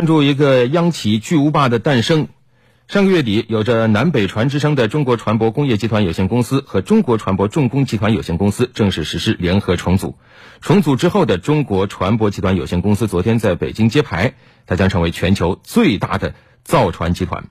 关注一个央企巨无霸的诞生。上个月底，有着“南北船”之称的中国船舶工业集团有限公司和中国船舶重工集团有限公司正式实施联合重组。重组之后的中国船舶集团有限公司昨天在北京揭牌，它将成为全球最大的造船集团。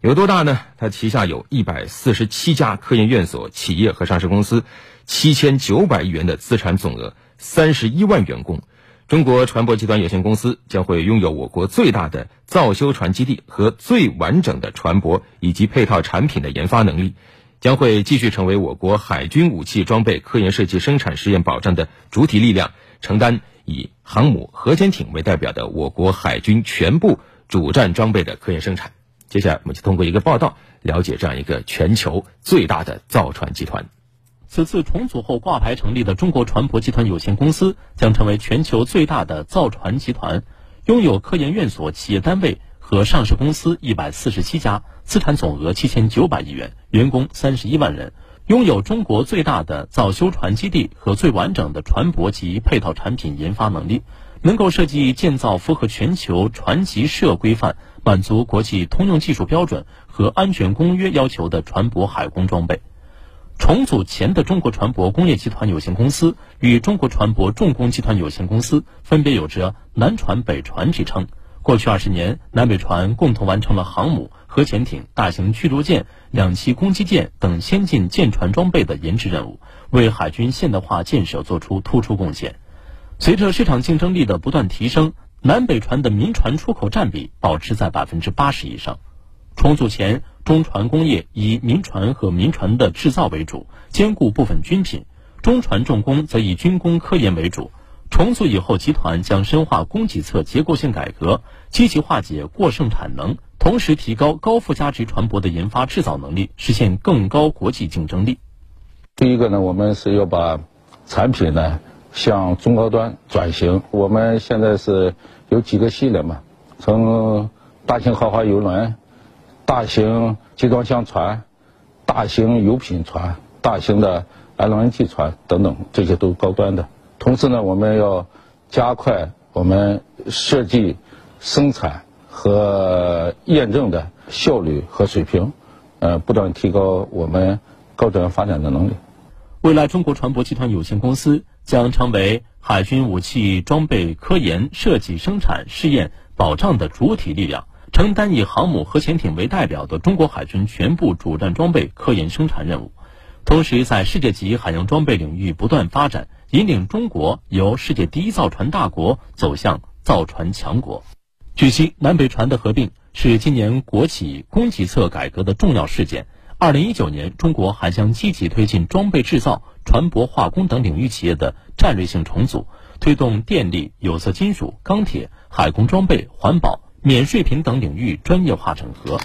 有多大呢？它旗下有一百四十七家科研院所、企业和上市公司，七千九百亿元的资产总额，三十一万员工。中国船舶集团有限公司将会拥有我国最大的造修船基地和最完整的船舶以及配套产品的研发能力，将会继续成为我国海军武器装备科研设计生产实验保障的主体力量，承担以航母、核潜艇为代表的我国海军全部主战装备的科研生产。接下来，我们就通过一个报道了解这样一个全球最大的造船集团。此次重组后挂牌成立的中国船舶集团有限公司将成为全球最大的造船集团，拥有科研院所、企业单位和上市公司一百四十七家，资产总额七千九百亿元，员工三十一万人，拥有中国最大的造修船基地和最完整的船舶及配套产品研发能力，能够设计建造符合全球船级社规范、满足国际通用技术标准和安全公约要求的船舶海工装备。重组前的中国船舶工业集团有限公司与中国船舶重工集团有限公司分别有着“南船”“北船”之称。过去二十年，南北船共同完成了航母、核潜艇、大型驱逐舰、两栖攻击舰等先进舰船装备的研制任务，为海军现代化建设作出突出贡献。随着市场竞争力的不断提升，南北船的民船出口占比保持在百分之八十以上。重组前，中船工业以民船和民船的制造为主，兼顾部分军品；中船重工则以军工科研为主。重组以后，集团将深化供给侧结构性改革，积极化解过剩产能，同时提高高附加值船舶的研发制造能力，实现更高国际竞争力。第一个呢，我们是要把产品呢向中高端转型。我们现在是有几个系列嘛，从大型豪华游轮。大型集装箱船、大型油品船、大型的 LNG 船等等，这些都高端的。同时呢，我们要加快我们设计、生产和验证的效率和水平，呃，不断提高我们高质量发展的能力。未来，中国船舶集团有限公司将成为海军武器装备科研、设计、生产、试验、保障的主体力量。承担以航母、核潜艇为代表的中国海军全部主战装备科研生产任务，同时在世界级海洋装备领域不断发展，引领中国由世界第一造船大国走向造船强国。据悉，南北船的合并是今年国企供给侧改革的重要事件。二零一九年，中国还将积极推进装备制造、船舶化工等领域企业的战略性重组，推动电力、有色金属、钢铁、海工装备、环保。免税品等领域专业化整合。